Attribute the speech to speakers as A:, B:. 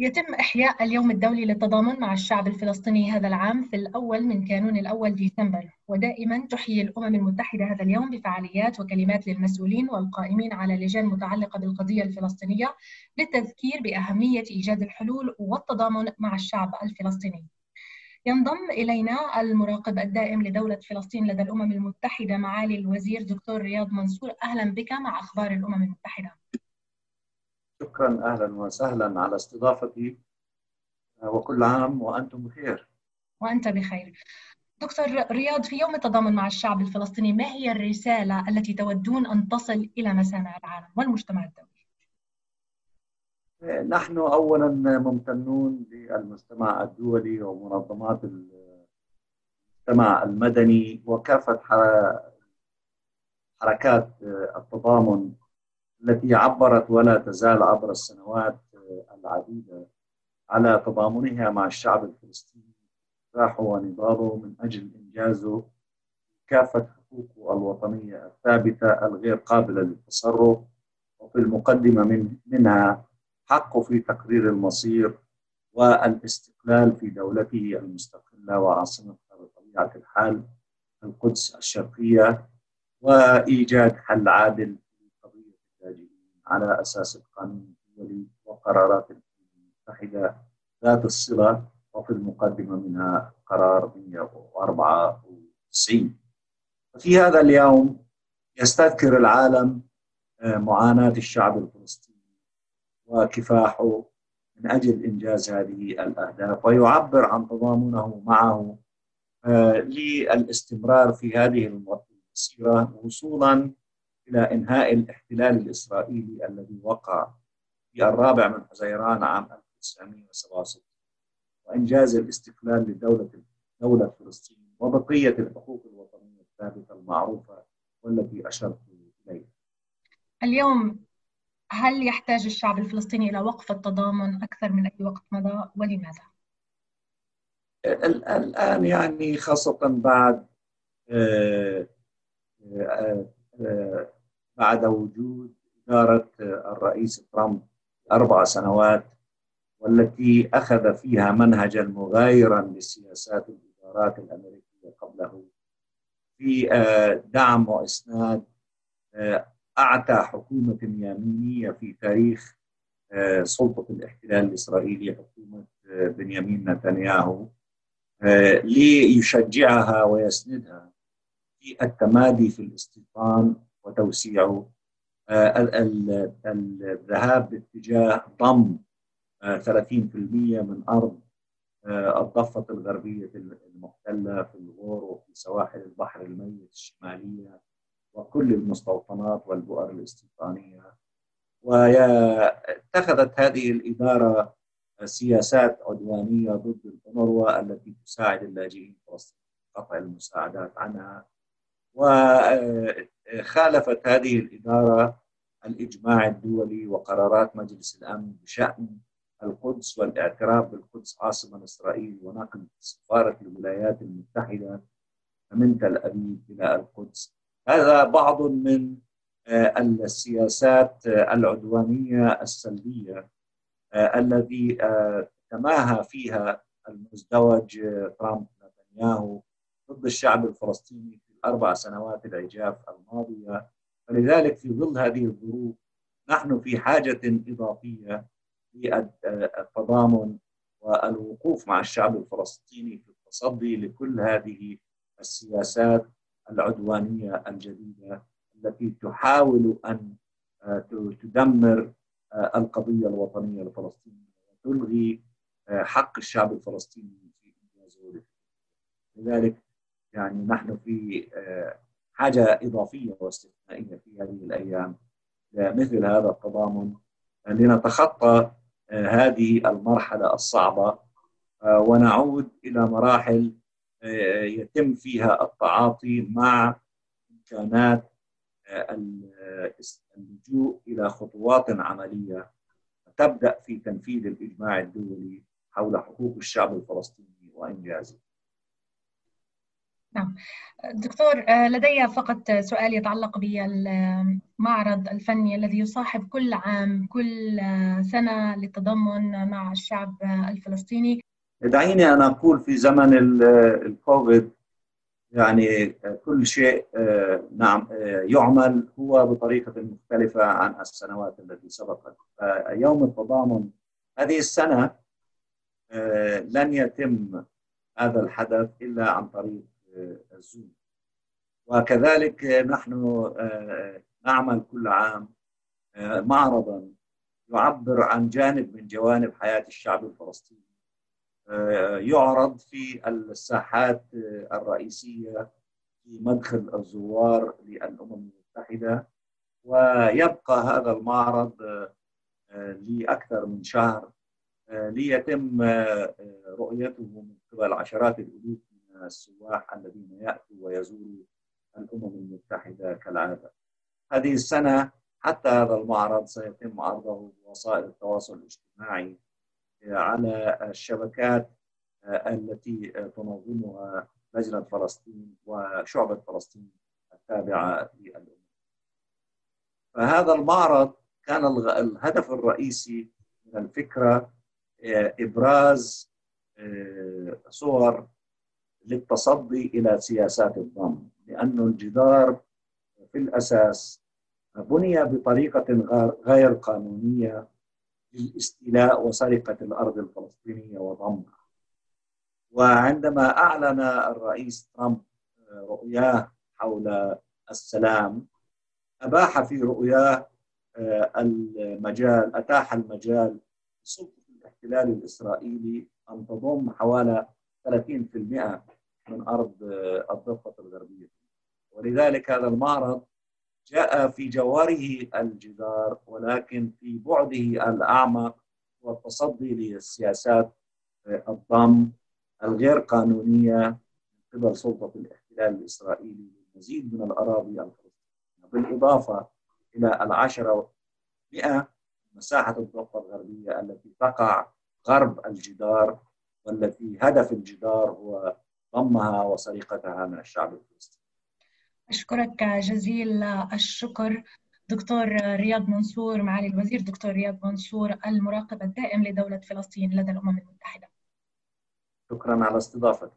A: يتم إحياء اليوم الدولي للتضامن مع الشعب الفلسطيني هذا العام في الأول من كانون الأول ديسمبر ودائما تحيي الأمم المتحدة هذا اليوم بفعاليات وكلمات للمسؤولين والقائمين على لجان متعلقة بالقضية الفلسطينية للتذكير بأهمية إيجاد الحلول والتضامن مع الشعب الفلسطيني. ينضم إلينا المراقب الدائم لدولة فلسطين لدى الأمم المتحدة معالي الوزير دكتور رياض منصور. أهلا بك مع أخبار الأمم المتحدة.
B: شكرا أهلا وسهلا على استضافتي وكل عام وأنتم بخير.
A: وأنت بخير. دكتور رياض في يوم التضامن مع الشعب الفلسطيني ما هي الرسالة التي تودون أن تصل إلى مسامع العالم والمجتمع الدولي؟
B: نحن اولا ممتنون للمجتمع الدولي ومنظمات المجتمع المدني وكافة حركات التضامن التي عبرت ولا تزال عبر السنوات العديدة على تضامنها مع الشعب الفلسطيني. كفاحه ونضاله من أجل إنجازه كافة حقوقه الوطنية الثابتة الغير قابلة للتصرف. وفي المقدمة من منها حقه في تقرير المصير والاستقلال في دولته المستقلة وعاصمتها بطبيعة الحال القدس الشرقية وإيجاد حل عادل على أساس القانون الدولي وقرارات الامم المتحدة ذات الصلة وفي المقدمة منها قرار 194 في هذا اليوم يستذكر العالم آه، معاناة الشعب الفلسطيني وكفاحه من أجل إنجاز هذه الأهداف ويعبر عن تضامنه معه آه، للاستمرار في هذه المسيرة وصولا إلى إنهاء الاحتلال الإسرائيلي الذي وقع في الرابع من حزيران عام 1967 وإنجاز الاستقلال لدولة دولة فلسطين وبقية الحقوق الوطنية الثابتة المعروفة والتي أشرت إليها
A: اليوم هل يحتاج الشعب الفلسطيني إلى وقف التضامن أكثر من أي وقت مضى ولماذا؟
B: الآن يعني خاصة بعد آه، بعد وجود إدارة الرئيس ترامب أربع سنوات والتي أخذ فيها منهجا مغايرا لسياسات الإدارات الأمريكية قبله. في آه، دعم وإسناد آه، أعتى حكومة يمينية في تاريخ آه، سلطة الاحتلال الإسرائيلي حكومة بنيامين نتنياهو ليشجعها ويسندها في التمادي في الاستيطان وتوسيعه آه، الذهاب باتجاه ضم 30% آه، من أرض آه، الضفة الغربية المحتله في الغور وفي سواحل البحر الميت الشمالية وكل المستوطنات والبؤر الاستيطانية. واتخذت هذه الإدارة سياسات عدوانية ضد الأونروا التي تساعد اللاجئين فلسطين قطع المساعدات عنها. وخالفت هذه الإدارة الإجماع الدولي وقرارات مجلس الأمن بشأن القدس والاعتراف بالقدس عاصمة إسرائيل ونقل سفارة الولايات المتحدة من تل أبيب إلى القدس. هذا بعض من آه، السياسات العدوانية السلبية آه، الذي آه، تماهى فيها المزدوج ترامب نتنياهو ضد الشعب الفلسطيني الأربع سنوات العجاف الماضية. فلذلك في ظل هذه الظروف نحن في حاجة إضافية للتضامن والوقوف مع الشعب الفلسطيني في التصدي لكل هذه السياسات العدوانية الجديدة التي تحاول أن تدمر القضية الوطنية الفلسطينية وتلغي حق الشعب الفلسطيني في إنجازه. لذلك يعني نحن في آه، حاجة إضافية واستثنائية في هذه الأيام. لمثل هذا التضامن لنتخطى آه، هذه المرحلة الصعبة آه، ونعود إلى مراحل يتم فيها التعاطي مع إمكانات اللجوء إلى خطوات عملية تبدأ في تنفيذ الإجماع الدولي حول حقوق الشعب الفلسطيني وإنجازه.
A: نعم. دكتور لدي فقط سؤال يتعلق بالمعرض الفني الذي يصاحب كل عام كل سنة للتضامن مع الشعب الفلسطيني.
B: دعيني أن أقول في زمن الكوفيد يعني كل شيء نعم يعمل هو بطريقة مختلفة عن السنوات التي سبقت. يوم التضامن هذه السنة لن يتم هذا الحدث إلا عن طريق الزوم. وكذلك نحن نعمل كل عام معرضا يعبر عن جانب من جوانب حياة الشعب الفلسطيني. يعرض في الساحات الرئيسية في مدخل الزوار للأمم المتحدة. ويبقى هذا المعرض لأكثر من شهر ليتم رؤيته من قبل عشرات الألوف. السواح الذين يأتوا ويزوروا الأمم المتحدة كالعادة. هذه السنة حتى هذا المعرض سيتم عرضه بوسائل التواصل الاجتماعي على الشبكات التي تنظمها لجنة فلسطين وشعبة فلسطين التابعة للأمم. فهذا المعرض كان الهدف الرئيسي من الفكرة إبراز صور للتصدي إلى سياسات الضم لأن الجدار في الأساس بني بطريقة غير قانونية للاستيلاء وسرقة الأرض الفلسطينية وضمها. وعندما أعلن الرئيس ترامب رؤياه حول السلام أباح في رؤياه المجال أتاح المجال لسلطة الاحتلال الإسرائيلي أن تضم حوالي 30% من أرض الضفة الغربية. ولذلك هذا المعرض جاء في جواره الجدار ولكن في بعده الأعمق والتصدي للسياسات الضم الغير قانونية من قبل سلطة الاحتلال الإسرائيلي للمزيد من الأراضي الفلسطينية. بالإضافة إلى العشرة مئة مساحة الضفة الغربية التي تقع غرب الجدار والتي هدف الجدار هو ضمها وسرقتها من الشعب الفلسطيني.
A: أشكرك جزيل الشكر. دكتور رياض منصور معالي الوزير دكتور رياض منصور المراقب الدائم لدولة فلسطين لدى الأمم المتحدة.
B: شكرا على استضافتك.